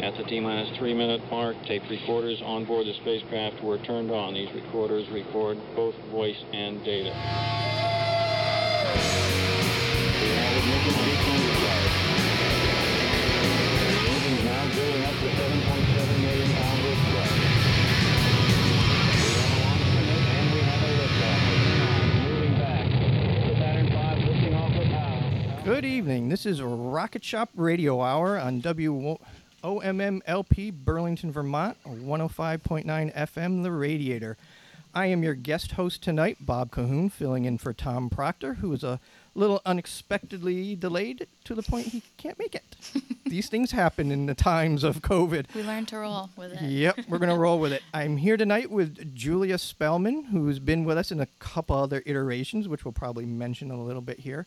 At the T-minus three-minute mark, tape recorders on board the spacecraft were turned on. These recorders record both voice and data. We have ignition sequence start. The now building up to 7.7 million pounds of thrust. We have a launch commit and we have a liftoff. Moving back. The Saturn V lifting off with power. Good evening. This is Rocket Shop Radio Hour on WOMMLP Burlington, Vermont, 105.9 FM, The Radiator. I am your guest host tonight, Bob Cahoon, filling in for Tom Proctor, who is a little unexpectedly delayed to the point he can't make it. These things happen in the times of COVID. We learned to roll with it. Yep, we're going to roll with it. I'm here tonight with Julia Spellman, who's been with us in a couple other iterations, which we'll probably mention a little bit here.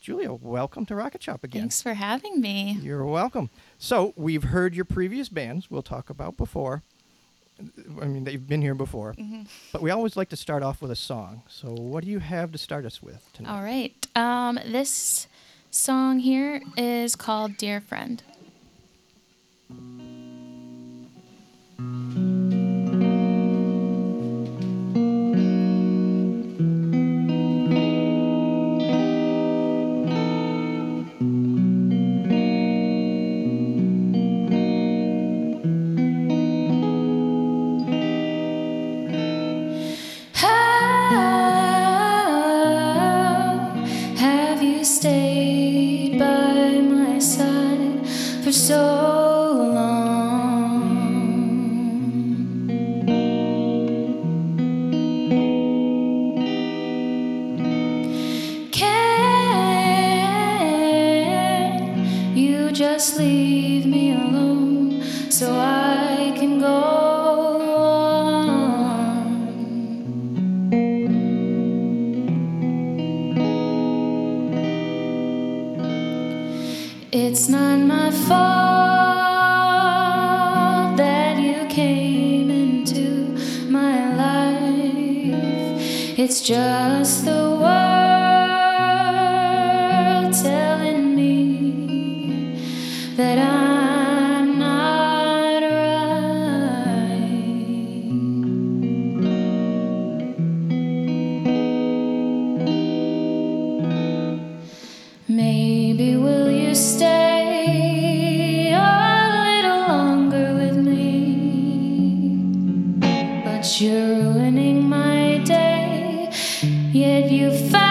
Julia, welcome to Rocket Shop again. Thanks for having me. You're welcome. So, we've heard your previous bands we'll talk about before. I mean, they've been here before. Mm-hmm. But we always like to start off with a song. So, what do you have to start us with tonight? All right. Um, this song here is called Dear Friend. Ruining my day. Yet you found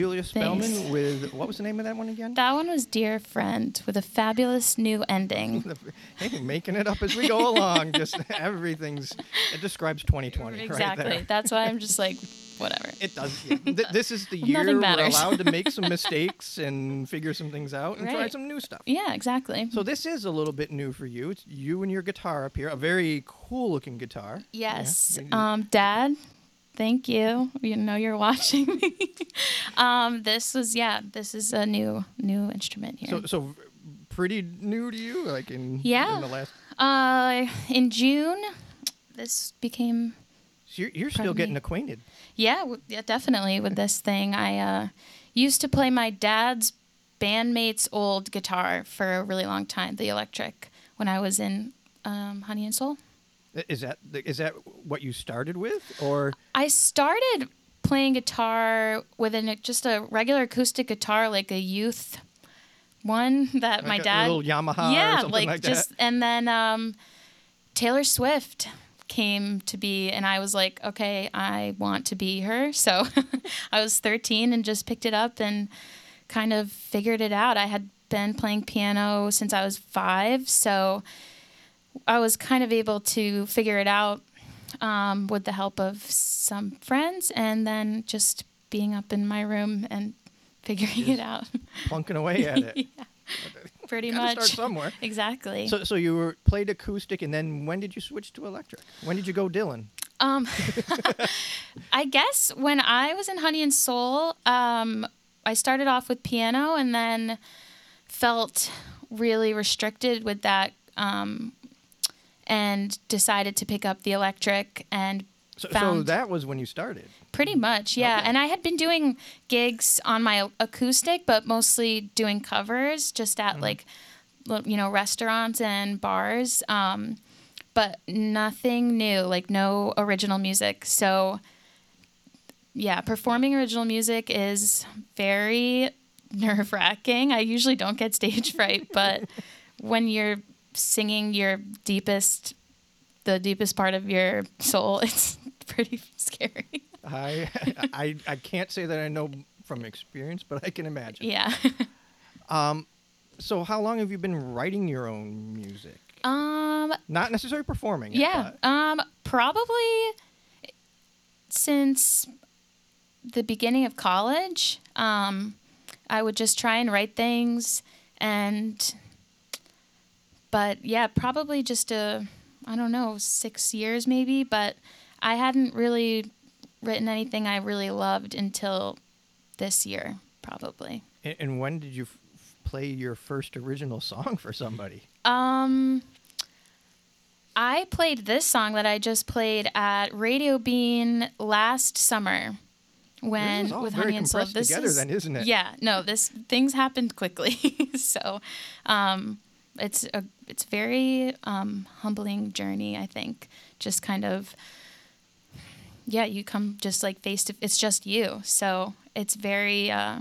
Julia Spellman Thanks. with what was the name of that one again? That one was Dear Friend with a fabulous new ending. hey, making it up as we go along. Just everything's it describes 2020 right Exactly. there. That's why I'm just like, whatever. It does. Yeah. Th- this is the year we're allowed to make some mistakes and figure some things out and try some new stuff. Yeah, exactly. So this is a little bit new for you. It's you and your guitar up here, a very cool looking guitar. Yes. Yeah. Um, Dad, thank you. You know you're watching me. um, this was yeah. This is a new new instrument here. So so pretty new to you, like in Yeah. in the last. uh, in June, this became So you're, you're still getting acquainted. yeah, w- yeah definitely with this thing. I uh, used to play my dad's bandmate's old guitar for a really long time, the electric, when I was in um, Honey and Soul. Is that is that what you started with, or I started playing guitar with an, just a regular acoustic guitar, like a youth one that my like a dad. little Yamaha or yeah, something like, just that? and then um, Taylor Swift came to be, and I was like, okay, I want to be her. So I was 13 and just picked it up and kind of figured it out. I had been playing piano since I was five, so I was kind of able to figure it out um, with the help of some friends, and then just being up in my room and figuring it out. plunking away at it? yeah, Pretty much. start somewhere. Exactly. So so you were played acoustic, and then when did you switch to electric? When did you go Dylan? Um, I guess when I was in Honey and Soul, um, I started off with piano and then felt really restricted with that, um, and decided to pick up the electric and So, so that was when you started. pretty much, yeah. Okay. And I had been doing gigs on my acoustic, but mostly doing covers, just at like, you know, restaurants and bars. Um, but nothing new, like no original music. So, yeah, performing original music is very nerve wracking. I usually don't get stage fright, but when you're singing your deepest, the deepest part of your soul, it's pretty scary. I, I I can't say that I know from experience, but I can imagine. Yeah. um, So how long have you been writing your own music? um. Not necessarily performing. Yeah. but- Um. Probably since the beginning of college. Um. I would just try and write things, and but yeah, probably just a I don't know six years maybe, but I hadn't really written anything I really loved until this year, probably. And, and when did you f- play your first original song for somebody? Um, I played this song that I just played at Radio Bean last summer when with Honey and Soul. This together is, then, isn't it? Yeah, no, this things happened quickly, so um, it's a it's very um, humbling journey. I think just kind of yeah, you come just like face to. It's just you, so it's very uh,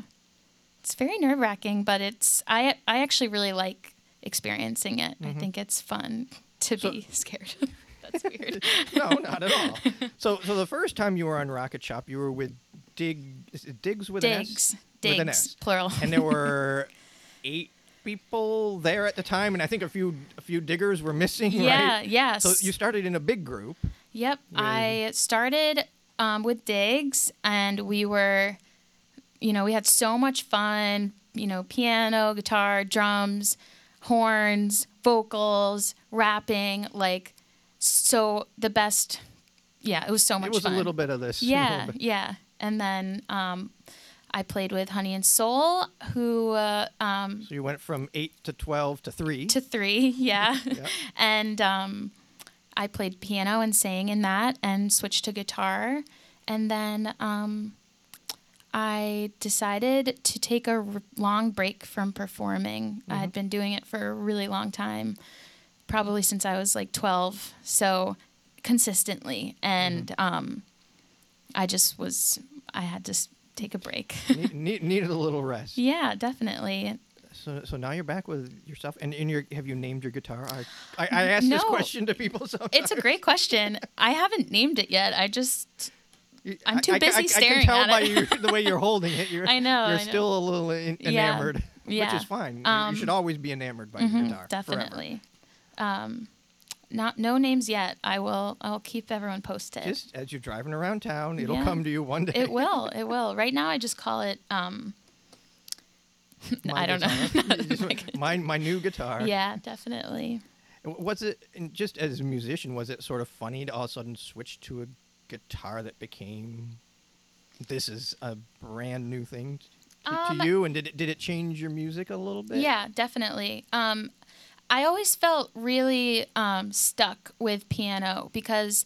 it's very nerve wracking, but it's I I actually really like experiencing it. I think it's fun to Mm-hmm. So- be scared. That's weird. no, not at all. So so the first time you were on Rocket Shop, you were with Dig is it Diggs with an S? Digs, With an digs, S. plural. And there were eight people there at the time, and I think a few a few diggers were missing. yeah, right? yes. So you started in a big group. Yep. I started um, with Diggs, and we were, you know, we had so much fun. You know, piano, guitar, drums, horns, vocals, rapping. Like, so the best. Yeah, it was so much it was fun. a little bit of this. Yeah, bit- yeah. And then um, I played with Honey and Soul, who uh, um, So you went from eight to twelve to three. to three, yeah. Yeah. and um, I played piano and sang in that and switched to guitar. And then um, I decided to take a r- long break from performing. I had been doing it for a really long time, probably since I was like 12. So consistently. And um, I just was, I had to take a break. need, need, needed a little rest. yeah, definitely. So, so now you're back with yourself, and in your have you named your guitar? I, I, I asked this question to people. So It's a great question. I haven't named it yet. I just I'm too busy I, I, staring I can tell at by it. your, the way you're holding it. You're, I know, You're I know. still a little en- Yeah, enamored, which yeah. is fine. You- you Um, should always be enamored by your mhm, guitar. definitely. Um, not no names yet. I will. I'll keep everyone posted. Just as you're driving around town, it'll Yeah. come to you one day. it will. It will. Right now, I just call it. Um, My I don't know. My my new guitar. yeah, definitely. Was it and just as a musician? Was it sort of funny to all of a sudden switch to a guitar that became this is a brand new thing to, Um, to you? And did it did it change your music a little bit? Yeah, definitely. Um, I always felt really um, stuck with piano because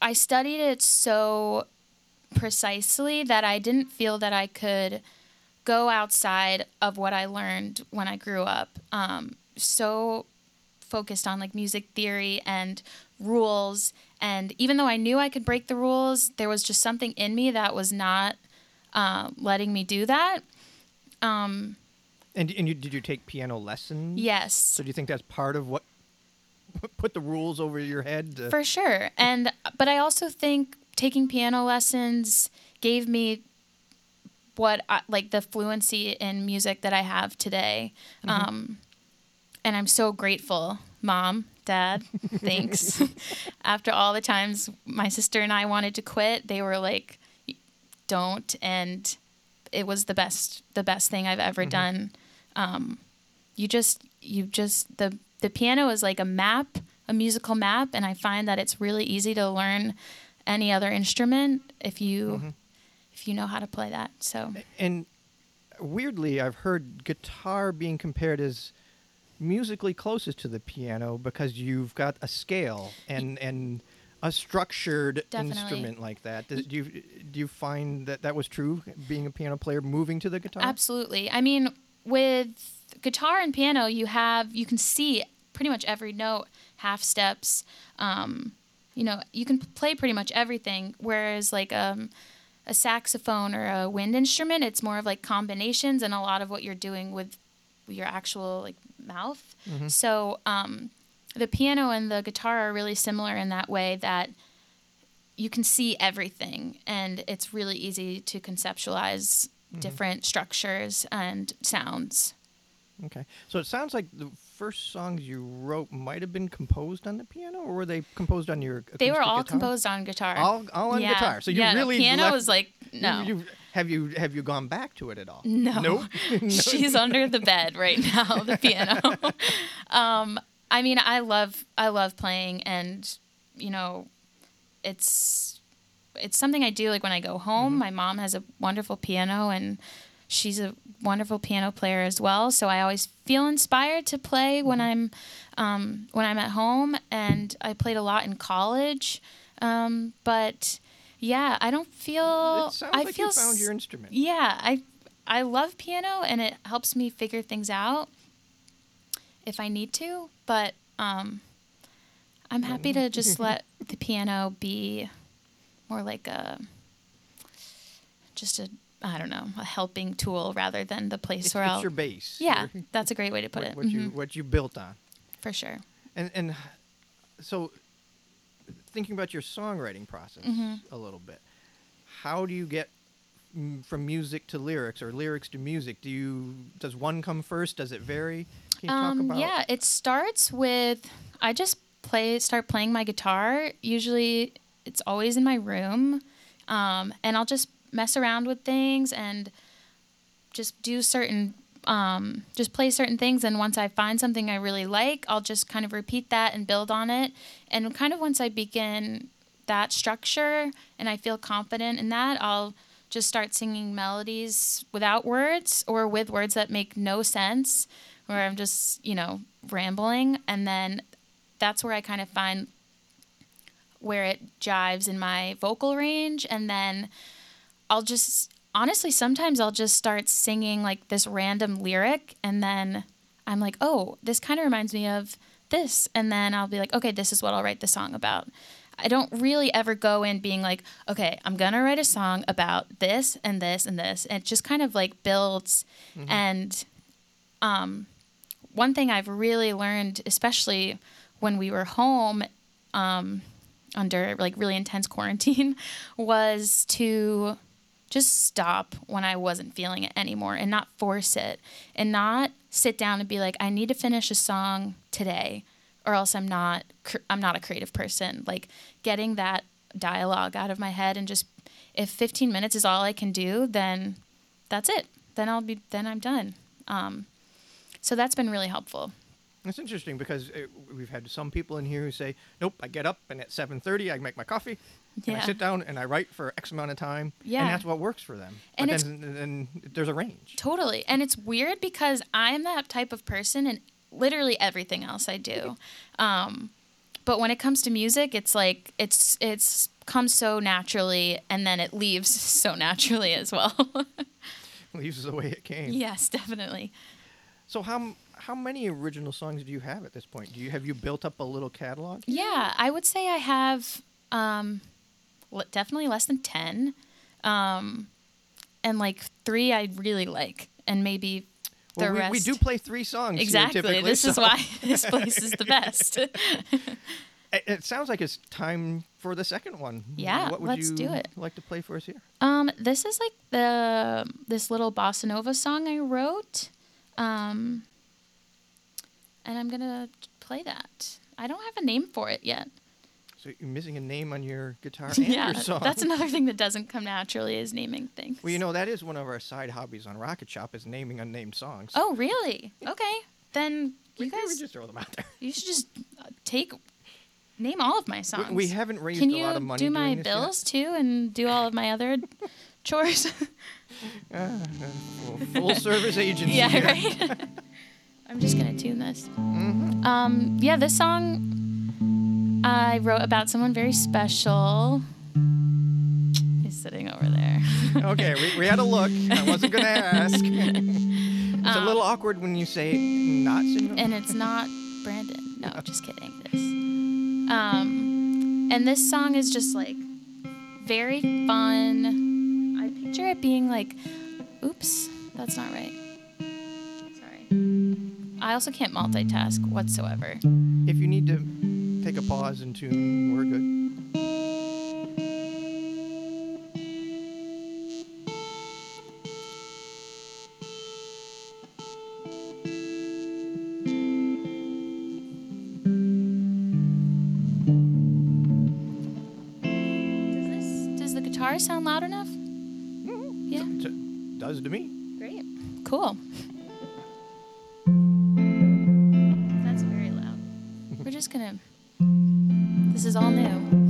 I studied it so precisely that I didn't feel that I could go outside of what I learned when I grew up. Um, so focused on like music theory and rules. And even though I knew I could break the rules, there was just something in me that was not uh, letting me do that. Um, And and you did you take piano lessons? yes. So do you think that's part of what put the rules over your head? to- For sure. And but I also think taking piano lessons gave me what I, like the fluency in music that I have today. Um, and I'm so grateful, mom, dad. Thanks. After all the times my sister and I wanted to quit, they were like, "Don't." And it was the best, the best thing I've ever done. Um, you just, you just the the piano is like a map, a musical map, and I find that it's really easy to learn any other instrument if you if you know how to play that. So And weirdly, I've heard guitar being compared as musically closest to the piano because you've got a scale and and a structured Definitely. instrument like that. Do do you do you find that that was true being a piano player moving to the guitar? Absolutely. I mean, with guitar and piano, you have you can see pretty much every note, half steps. Um, you know, you can play pretty much everything. Whereas like um, a saxophone or a wind instrument, it's more of like combinations and a lot of what you're doing with your actual like mouth. So um, the piano and the guitar are really similar in that way that you can see everything and it's really easy to conceptualize different structures and sounds. Okay. So it sounds like the first songs you wrote might have been composed on the piano, or were they composed on your? They were all guitar? composed on guitar. All, all on Yeah. guitar. So you yeah, really the piano left, was like no. You, have you have you gone back to it at all? No. Nope. She's under the bed right now, the piano. um, I mean, I love I love playing and you know, it's it's something I do like when I go home. My mom has a wonderful piano and she's a wonderful piano player as well. So I always feel inspired to play when I'm um, when I'm at home and I played a lot in college. Um, but yeah, I don't feel It sounds I like feel you found your instrument. yeah, I I love piano and it helps me figure things out if I need to, but um I'm happy to just let the piano be more like a just a I don't know, a helping tool rather than the place It's, where it's I'll your base. Yeah, your- that's a great way to put what, it. what you Mhm, what you built on. for sure. And and so thinking about your songwriting process Mm-hmm. a little bit. How do you get mm, from music to lyrics or lyrics to music? Do you does one come first? Does it vary? Can you talk Um, about yeah, it starts with I just play start playing my guitar. Usually, it's always in my room, um, and I'll just mess around with things and just do certain um, just play certain things. And once I find something I really like, I'll just kind of repeat that and build on it. And kind of once I begin that structure and I feel confident in that, I'll just start singing melodies without words or with words that make no sense, where I'm just, you know, rambling. And then that's where I kind of find where it jives in my vocal range. And then I'll just, honestly, sometimes I'll just start singing like this random lyric. And then I'm like, oh, this kind of reminds me of this. And then I'll be like, okay, this is what I'll write the song about. I don't really ever go in being like, okay, I'm gonna write a song about this and this and this. And it just kind of like builds. And um, one thing I've really learned, especially when we were home um, under like really intense quarantine, was to just stop when I wasn't feeling it anymore and not force it and not sit down and be like, I need to finish a song today or else I'm not I'm not a creative person. Like getting that dialogue out of my head and just if 15 minutes is all I can do, then that's it. Then I'll be then I'm done. Um, so that's been really helpful. It's interesting because uh we've had some people in here who say, "Nope, I get up and at 7:30 I make my coffee, and I sit down and I write for X amount of time, Yeah. and that's what works for them." And but then, then there's a range. Totally. And it's weird because I'm that type of person and literally everything else I do. Um, but when it comes to music, it's like it's it's comes so naturally and then it leaves so naturally as well. Leaves the way it came. yes, definitely. So how how many original songs do you have at this point? Do you have you built up a little catalog? Yeah, I would say I have um, definitely less than 10. Um, and like three I really like. And maybe the Well, we, rest. we do play three songs. Exactly. typically, This is why this place is the best. It, it sounds like it's time for the second one. Yeah, what would let's you do it. Like to play for us here? Um, this is like the this little bossa nova song I wrote, um, and I'm gonna play that. I don't have a name for it yet. So you're missing a name on your guitar and yeah, your song. that's another thing that doesn't come naturally is naming things. Well, you know that is one of our side hobbies on Rocket Shop is naming unnamed songs. Oh, really? Okay, then we, you we guys, just throw them out there. you should just uh, take name all of my songs. we haven't raised Can a you lot of money do my this yet. bills too and do all of my other chores? Full, full service agency. Yeah, right. I'm just gonna tune this. Mhm. Um, yeah, this song I wrote about someone very special. He's sitting over there. okay, we, we had a look. I wasn't going to ask. it's a Um, little awkward when you say not and it's not Brandon. No, just kidding. This. Um, and this song is just like very fun. I picture it being like, oops, that's not right. Sorry. I also can't multitask whatsoever. if you need to take a pause and tune, we're good. Does this does the guitar sound loud enough? Mm-hmm. Yeah. It does to me. Great. Cool. Is all new.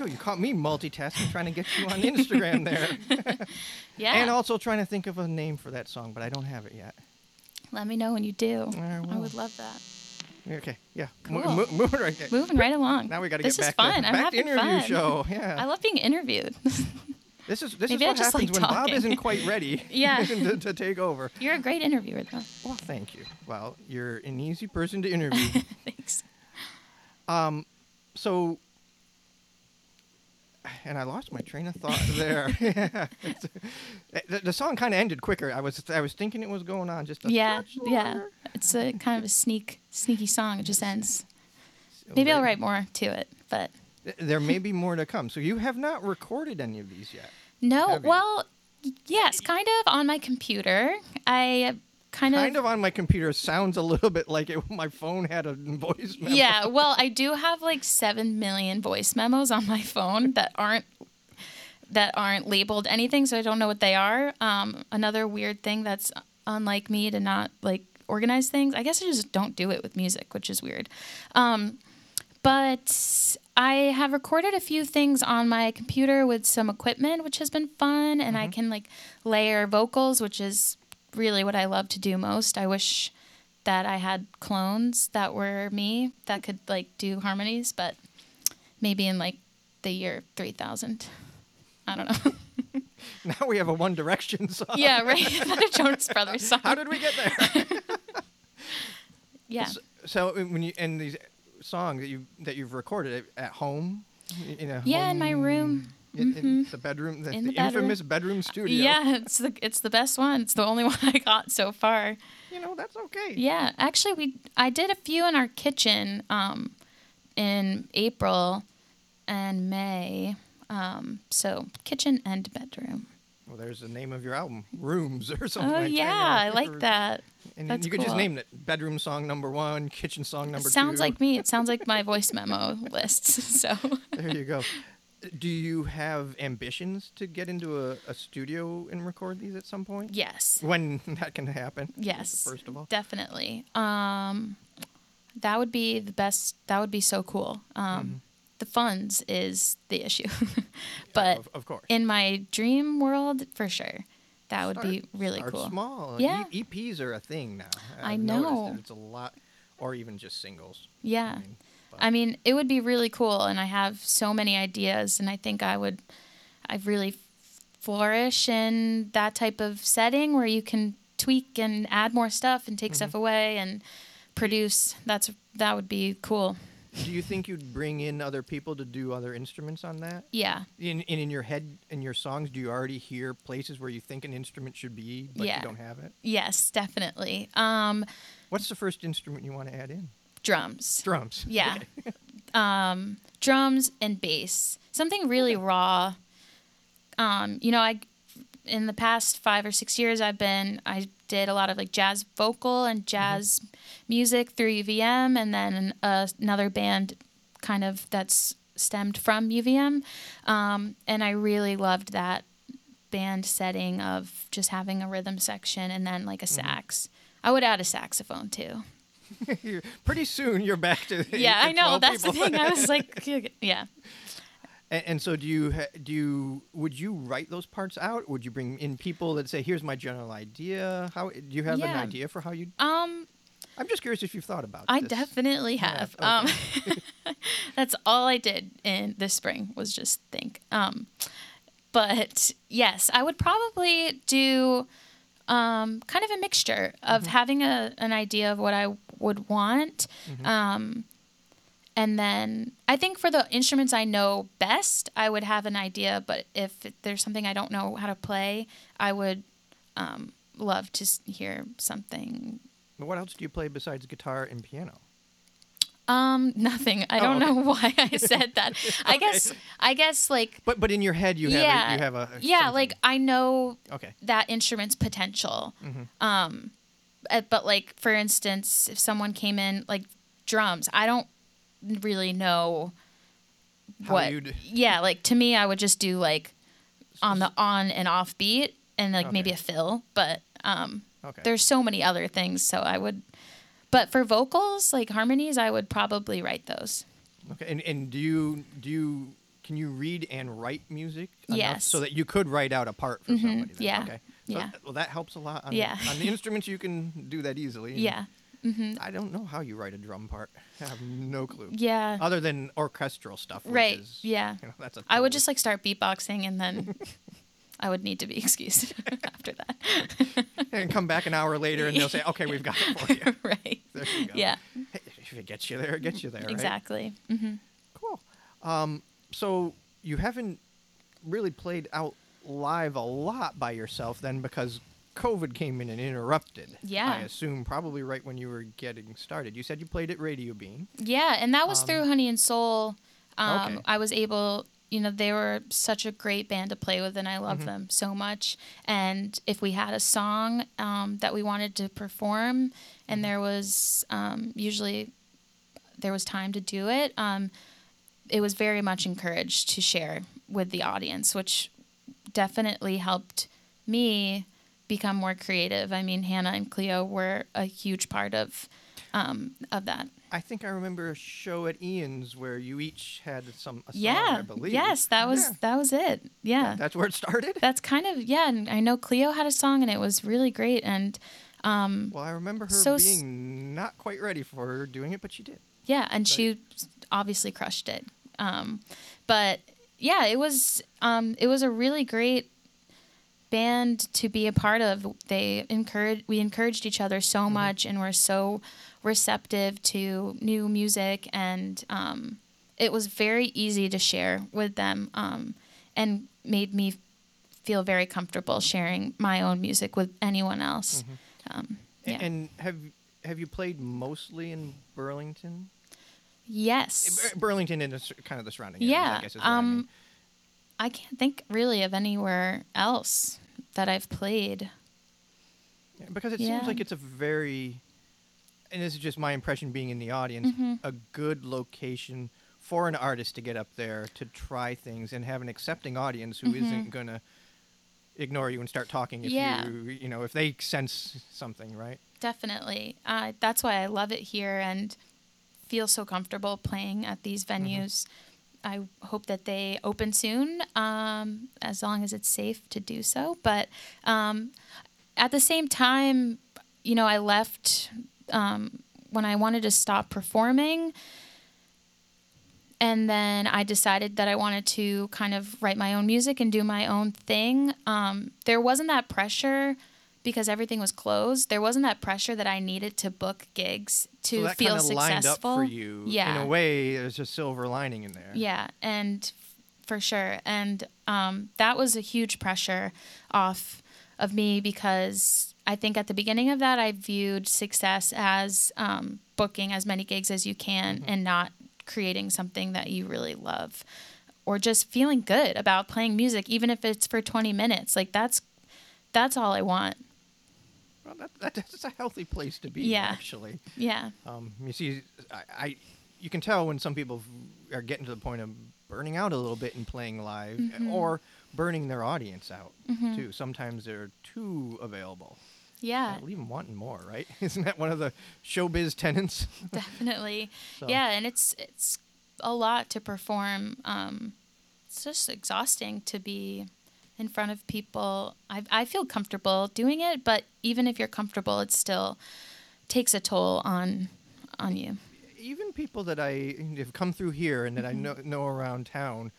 Go. You caught me multitasking, trying to get you on Instagram there, Yeah. and also trying to think of a name for that song, but I don't have it yet. Let me know when you do. I I would love that. Okay, yeah, Cool. mo- moving right there. Moving right along. Now we got to get back. This is fun. to I'm having interview fun. show. Yeah, I love being interviewed. this is this Maybe is what happens like when Bob isn't quite ready. Yeah. to, to take over. You're a great interviewer, though. Well, thank you. Well, you're an easy person to interview. Thanks. um, so, and I lost my train of thought there. yeah, the, the song kind of ended quicker. I was I was thinking it was going on just a Yeah, yeah. It's a kind of a sneak, sneaky song. It just ends. Maybe I'll write more to it, but There may be more to come. So you have not recorded any of these yet. no. Well, yes, kind of on my computer. I kind of. Kind of on my computer sounds a little bit like it, my phone had a voice memo. Yeah, well, I do have like seven million voice memos on my phone that aren't that aren't labeled anything, so I don't know what they are. Um, another weird thing that's unlike me to not like organize things. I guess I just don't do it with music, which is weird. Um, but I have recorded a few things on my computer with some equipment, which has been fun, and I can like layer vocals, which is really what I love to do most. I wish that I had clones that were me that could like do harmonies, but maybe in like the year 3000. I don't know. Now we have a One Direction song. yeah, right. the Jonas Brothers song. How did we get there? yeah. So uh, when you and these songs that you that you've recorded at home, y- in a Yeah, in my room. In, in the bedroom, the, In the the bedroom. infamous bedroom studio. Yeah, it's the it's the best one. It's the only one I got so far. you know that's okay. Yeah, actually, we I did a few in our kitchen um, in April and May. Um, so kitchen and bedroom. Well, there's the name of your album, Rooms or something. Oh like yeah, that. I like that. And That's you could just name it bedroom song number one, kitchen song number two. Sounds like me. It sounds like my voice memo lists. So There you go. Do you have ambitions to get into a, a studio and record these at some point? yes, When that can happen? yes, First of all. definitely. Um, that would be the best. That would be so cool. Um, Mm-hmm. The funds is the issue, but Of, of course. in my dream world, for sure, that would be really cool. small. Yeah. E- EPs are a thing now. I I've noticed know. It's a lot, or even just singles. Yeah. I mean, but- I mean, it would be really cool, and I have so many ideas, and I think I would, I really flourish in that type of setting where you can tweak and add more stuff and take Mm-hmm. stuff away and produce. That's that would be cool. Do you think you'd bring in other people to do other instruments on that? Yeah, In, in in your head, in your songs, do you already hear places where you think an instrument should be, but Yeah. you don't have it? yes, definitely. Um, What's the first instrument you want to add in? Drums. Drums. Yeah. Okay. um, drums and bass. Something really raw. Um, you know, I in the past five or six years, I've been I did a lot of like jazz vocal and jazz music through UVM, and then uh, another band kind of that's stemmed from UVM, um, and I really loved that band setting of just having a rhythm section and then like a sax. I would add a saxophone too. Pretty soon you're back to Yeah, to I know. 12 That's the thing. I was like, yeah. And, and so, do you do you would you write those parts out? Would you bring in people that say, "Here's my general idea"? How do you have an idea for how you? Um, I'm just curious if you've thought about. I this. definitely Yeah, have. okay. Um, that's all I did in this spring was just think. Um, but yes, I would probably do um, kind of a mixture of having a, an idea of what I would want. Um, and then I think for the instruments I know best, I would have an idea. But if there's something I don't know how to play, I would um, love to hear something. What else do you play besides guitar and piano? Um, nothing. I Oh, don't okay. know why I said that. I guess. I guess like. But but in your head you have yeah. a, you have a yeah. something. Like I know okay. that instrument's potential. Mm-hmm. Um, but like for instance, if someone came in like drums, I don't really know How what. you'd- Yeah, like to me, I would just do like on the on and off beat and like maybe a fill. But um, Okay. there's so many other things, so I would. But for vocals, like harmonies, I would probably write those. Okay. And and do you do you can you read and write music Yes. so that you could write out a part for somebody? then? yeah. Okay. Yeah. Well, that helps a lot. On Yeah. The, on the instruments, you can do that easily. Yeah. hmm I don't know how you write a drum part. I have no clue. Yeah. Other than orchestral stuff. Right, Is, yeah. You know, that's a I would just like start beatboxing and then I would need to be excused after that. and come back an hour later and they'll say, "Okay, we've got it for you." right. There you go. Yeah. Hey, if it gets you there, it gets you there. right? Exactly. hmm Cool. Um, so you haven't really played out live a lot by yourself then because COVID came in and interrupted. Yeah. I assume probably right when you were getting started. You said you played at Radio Bean. Yeah, and that was Um, through Honey and Soul. Um, Okay. I was able, you know, they were such a great band to play with, and I love Mm-hmm. them so much. And if we had a song um, that we wanted to perform, Mm-hmm. and there was um, usually there was time to do it, um, it was very much encouraged to share with the audience, which definitely helped me become more creative. I mean, Hannah and Cleo were a huge part of um, of that. I think I remember a show at Ian's where you each had some a song, yeah I believe. yes that was Yeah. that was it yeah That's where it started. that's kind of yeah and i know cleo had a song and it was really great and um well, I remember her So s- being not quite ready for doing it, but she did. yeah and she obviously crushed it um but yeah it was um it was a really great band to be a part of they encouraged we encouraged each other so Mm-hmm. much and were so receptive to new music and um it was very easy to share with them um and made me feel very comfortable sharing my own music with anyone else um yeah. And have have you played mostly in Burlington? Yes Burlington and the, kind of the surrounding areas, Yeah. I guess is what I um, mean. I can't think really of anywhere else that I've played. Yeah, because it Yeah. seems like it's a very, and this is just my impression being in the audience, Mm-hmm. a good location for an artist to get up there to try things and have an accepting audience who not going to ignore you and start talking if Mm-hmm. Yeah. you, you know, if they sense something, right? Definitely. Uh, that's why I love it here and feel so comfortable playing at these Mm-hmm. venues. I hope that they open soon, um, as long as it's safe to do so. But um, at the same time, you know, I left um, when I wanted to stop performing. And then I decided that I wanted to kind of write my own music and do my own thing. Um, there wasn't that pressure because everything was closed. There wasn't that pressure that I needed to book gigs to so that feel of lined up for you. Yeah. In a way, there's a silver lining in there. Yeah, and f- for sure. And um, that was a huge pressure off of me because I think at the beginning of that, I viewed success as um, booking as many gigs as you can and not creating something that you really love or just feeling good about playing music, even if it's for 20 minutes. Like, that's. That's all I want. Well, that, that's a healthy place to be, Yeah. actually. Yeah. Um, you see, I, I, you can tell when some people are getting to the point of burning out a little bit and playing live, Mm-hmm. or burning their audience out too. Sometimes they're too available. Yeah. They'll even wanting more, right? Isn't that one of the showbiz tenants? definitely So- yeah and it's it's a lot to perform um it's just exhausting to be in front of people I, I feel comfortable doing it but even if you're comfortable it still takes a toll on on you even people that I have come through here and that I Mm-hmm. know, know around town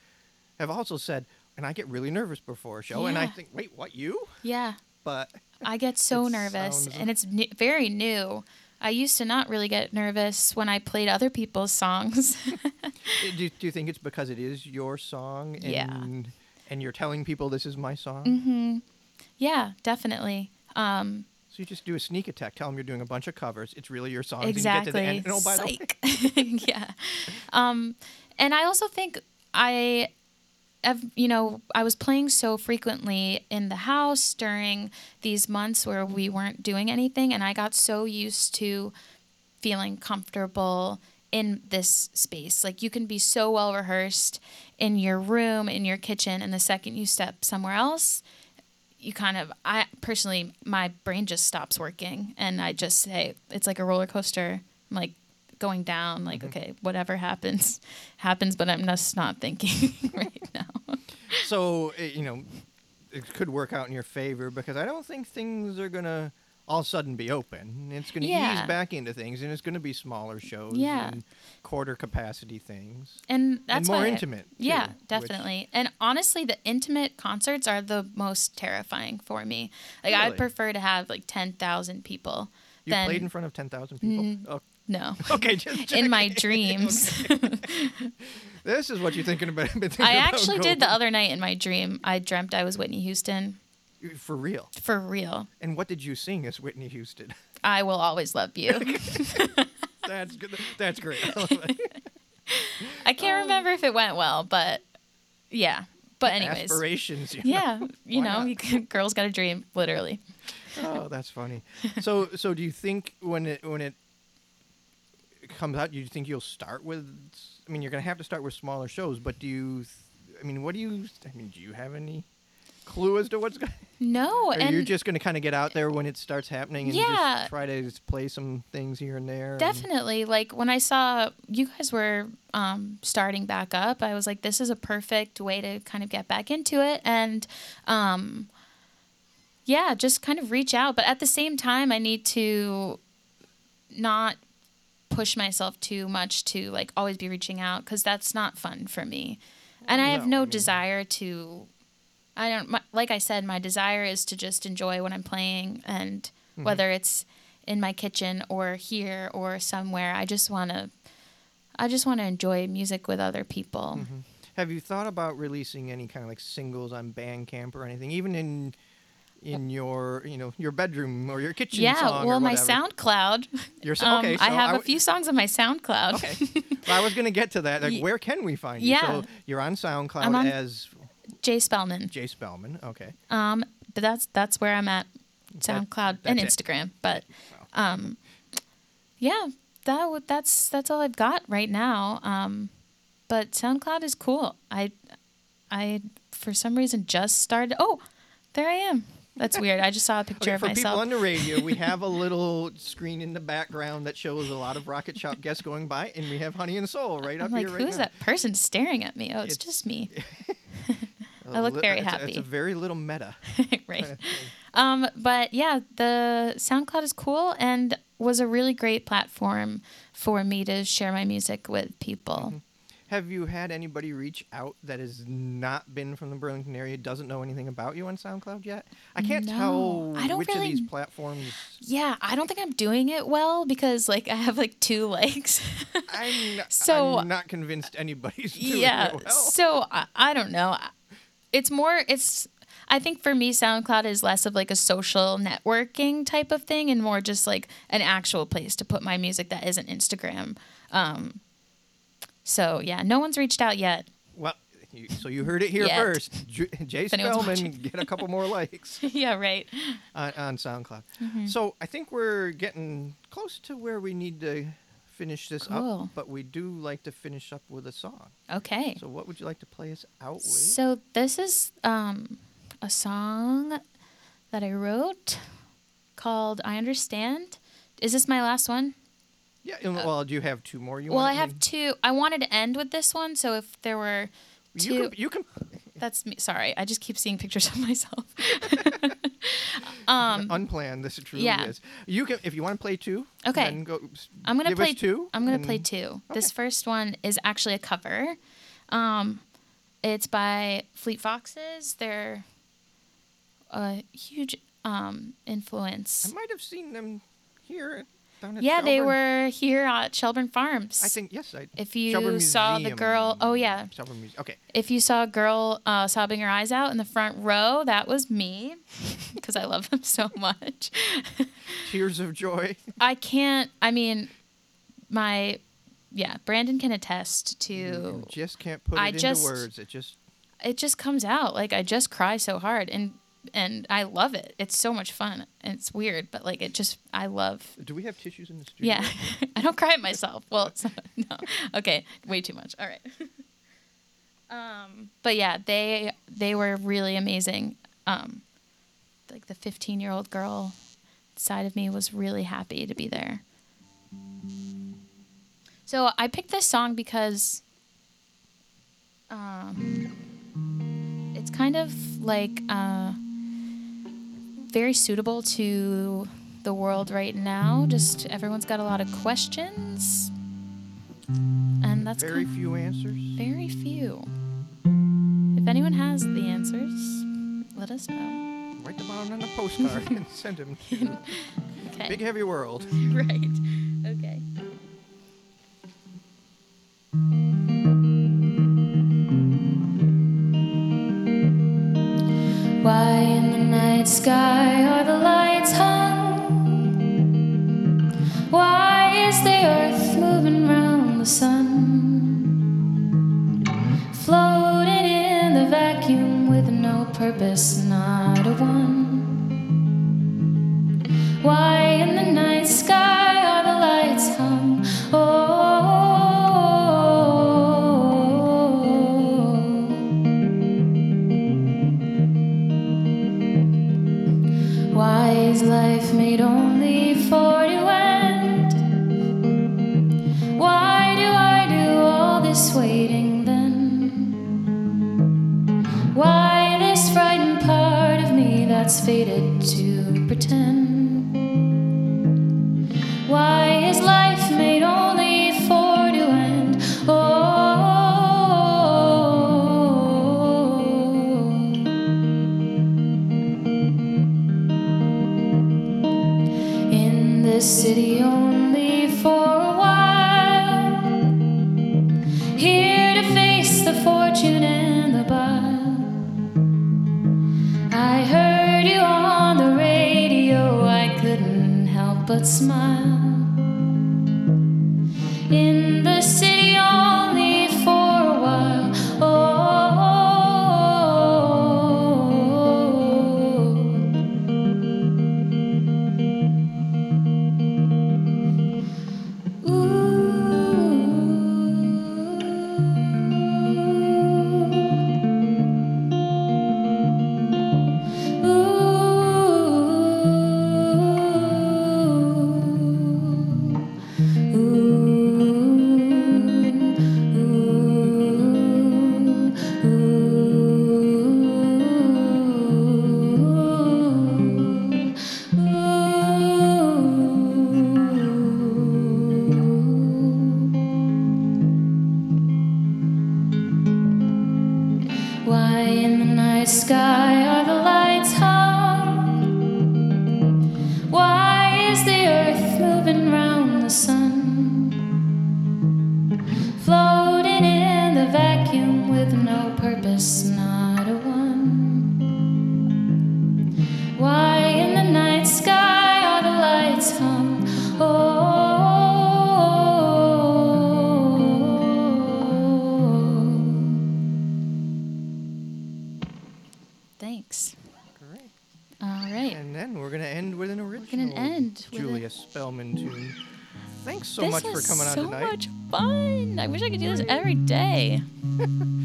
have also said, and I get really nervous before a show, and I think, wait, what you? yeah But I get so nervous, and it's n- very new. I used to not really get nervous when I played other people's songs. do, do you think it's because it is your song? And, Yeah. And you're telling people this is my song? Mm-hmm. Yeah, definitely. Um, So you just do a sneak attack. Tell them you're doing a bunch of covers. It's really your songs. exactly. And you get to the end. And, oh, by the way, yeah. Um, and I also think I, have, you know, I was playing so frequently in the house during these months where we weren't doing anything, and I got so used to feeling comfortable in this space. Like you can be so well rehearsed in your room, in your kitchen, and the second you step somewhere else, you kind of I personally my brain just stops working and I just say it's like a roller coaster. I'm like going down, like, mm-hmm. okay, whatever happens, happens, but I'm just not thinking right now. so you know, it could work out in your favor because I don't think things are gonna all of a sudden be open. It's gonna Yeah. ease back into things, and it's gonna be smaller shows. Yeah. And quarter capacity things. And that's more why I- intimate, too, yeah, which- definitely. And honestly, the intimate concerts are the most terrifying for me. Like Really? I'd prefer to have like ten thousand people You than played in front of ten thousand people. Mm. Oh, no. okay, just in my dreams. This is what you're thinking about. thinking I about actually did the other night in my dream. I dreamt I was Whitney Houston for real. for real. And what did you sing as Whitney Houston? I will always love you. That's good. That's great. I. I can't remember if it went well, but yeah. But anyways, Aspirations. you know. yeah, you know, you girls got a dream, literally. Oh, that's funny. So, so do you think when it when it comes out, you think you'll start with? I mean, you're gonna have to start with smaller shows, but do you? I mean, what do you? I mean, do you have any clue as to what's going? No, and you're just gonna kind of get out there when it starts happening and Yeah. just try to play some things here and there. and- Definitely. Like when I saw you guys were um, starting back up, I was like, this is a perfect way to kind of get back into it. And um, yeah, just kind of reach out. But at the same time, I need to not push myself too much to like always be reaching out because that's not fun for me. And I have No, I mean- desire to. I don't my, like I said. My desire is to just enjoy what I'm playing, and Mm-hmm. whether it's in my kitchen or here or somewhere, I just want to. I just want to enjoy music with other people. Mm-hmm. Have you thought about releasing any kind of like singles on Bandcamp or anything, even in in your you know your bedroom or your kitchen? Yeah, well, my? SoundCloud. Your so- Um, okay, I have a w- few songs on my SoundCloud. Okay, Well, I was gonna get to that. Like, where can we find you? Yeah. So you're on SoundCloud on- as Jay Spellman. Jay Spellman. Okay. Um, but that's that's where I'm at. That- SoundCloud and that's it. Instagram. But um, yeah, that would that's that's all I've got right now. Um, but SoundCloud is cool. I I for some reason just started. Oh, there I am. That's weird. I just saw a picture Okay, of for people myself. on the radio, we have a little screen in the background that shows a lot of Rocket Shop guests going by, and we have Honey and Soul right I'm up like, here right who's now. that person staring at me? Oh, it's, It's- just me. A I look li- very it's a- happy. it's a very little meta. right. Um, but yeah, the SoundCloud is cool and was a really great platform for me to share my music with people. Mm-hmm. Have you had anybody reach out that has not been from the Burlington area, doesn't know anything about you on SoundCloud yet? I can't No, tell I don't which really- of these platforms. Yeah, I don't think I'm doing it well because like I have like two likes. I'm, not, So- I'm not convinced anybody's doing yeah. it well. So I, I don't know. It's more it's I think for me SoundCloud is less of like a social networking type of thing and more just like an actual place to put my music that isn't Instagram. Um so yeah, no one's reached out yet. Well, you, so you heard it here Yet. first. J- Jay Spellman, get a couple more likes yeah, right. on, on SoundCloud. Mm-hmm. So I think we're getting close to where we need to finish this Cool. up, but we do like to finish up with a song. Okay. So what would you like to play us out with? So this is um, a song that I wrote called "I Understand." Is this my last one? yeah, and, well, do you have two more? You well, I have two. I wanted to end with this one, so if there were two, You can, you can that's me. Sorry, I just keep seeing pictures of myself. um, unplanned. This truly yeah. is. You can if you want to play two. Okay. then go, I'm gonna play two. I'm gonna and- play two. This first one is actually a cover. Um, it's by Fleet Foxes. They're a huge um, influence. I might have seen them here down at Yeah, they were here at Shelburne Farms. I think yes. I, If you Shelburne saw the girl- oh, yeah. Shelburne Museum. Okay. if you saw a girl uh, sobbing her eyes out in the front row, that was me because I love them so much. Tears of joy. I can't. I mean, my yeah, Brandon can attest to. You just can't put it I into just- words. It just It just comes out like I just cry so hard and and I love it. It's so much fun. It's weird, but like it just I love. do we have tissues in the studio? Yeah, I don't cry at myself. Well, it's no. Okay, way too much. All right. um, but yeah, they they were really amazing. Um, like the 15 year old girl side of me was really happy to be there. So I picked this song because um, it's kind of like uh, very suitable to the world right now. Just everyone's got a lot of questions, and that's Very kind- few answers. very few. If anyone has the answers, let us know. Write them out on a postcard and send them. Okay. Big heavy world. right. Okay. Why in the night sky are the lights hung? Why is the earth moving round the sun? Floating in the vacuum with no purpose, not a one. Why end with a- Julia Spellman tune. Thanks so this much for coming on tonight. so much fun. I wish I could do this every day.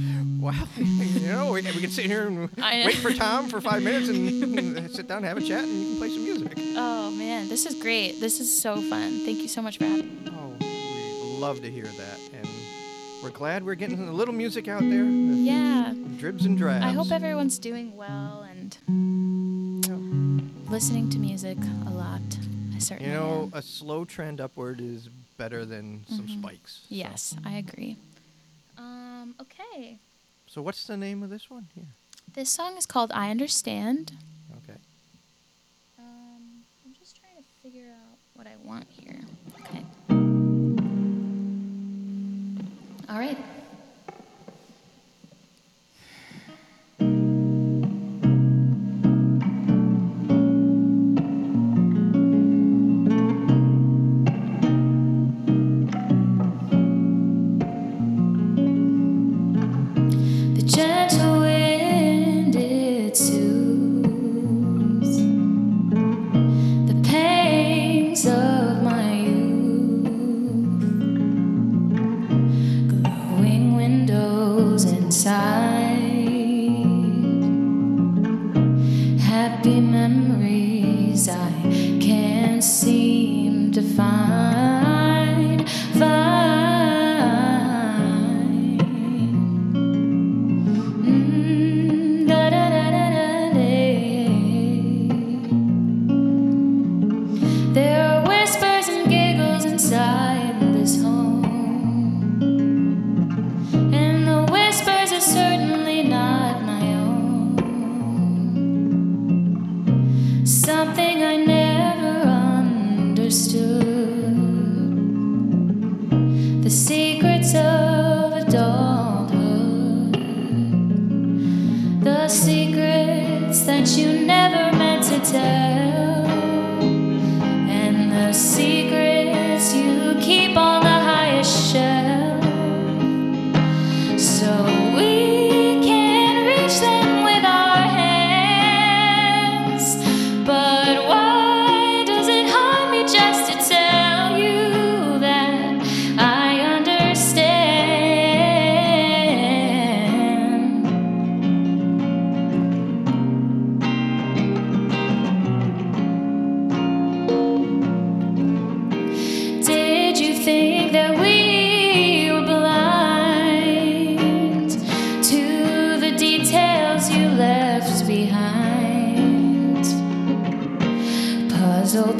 Wow. you know, we, we can sit here and wait for Tom for five minutes and sit down and have a chat and you can play some music. Oh man, this is great. This is so fun. Thank you so much for having me. Oh, we love to hear that. And we're glad we're getting a little music out there. Yeah. Dribs and drabs. I hope everyone's doing well and listening to music a lot. I certainly. You know, am. a slow trend upward is better than mm-hmm. some spikes. So. Yes, I agree. Um, okay. So what's the name of this one here? This song is called "I Understand." Okay. Um, I'm just trying to figure out what I want here. Okay. All right. happy memories. I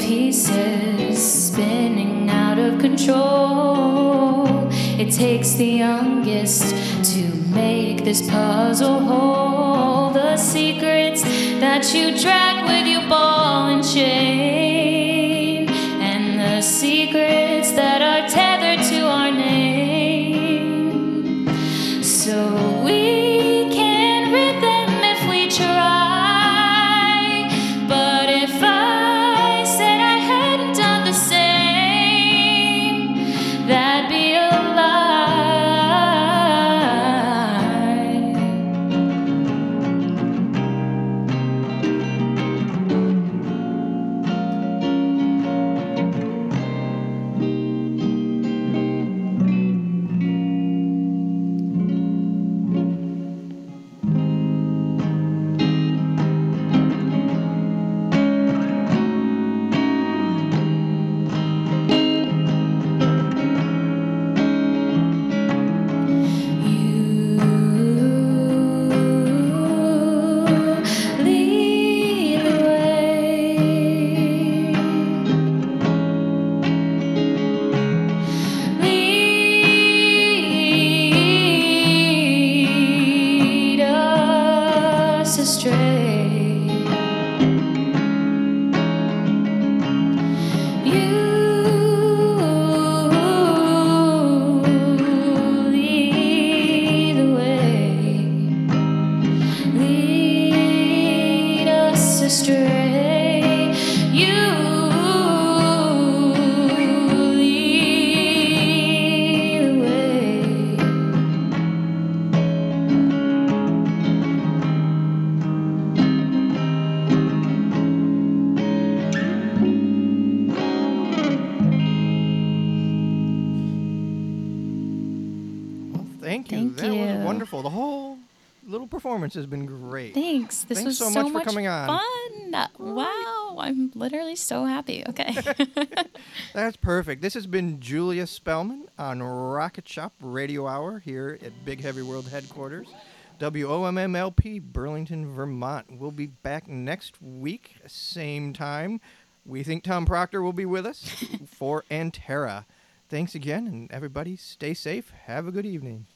pieces spinning out of control. It takes the youngest to make this puzzle whole. The secrets that you drag with you, ball and chain. coming on. Fun. Wow. I'm literally so happy. Okay. That's perfect. This has been Julia Spellman on Rocket Shop Radio Hour here at Big Heavy World headquarters, WOMMLP, Burlington, Vermont. We'll be back next week, same time. We think Tom Proctor will be with us for Antera. Thanks again, and everybody stay safe. Have a good evening.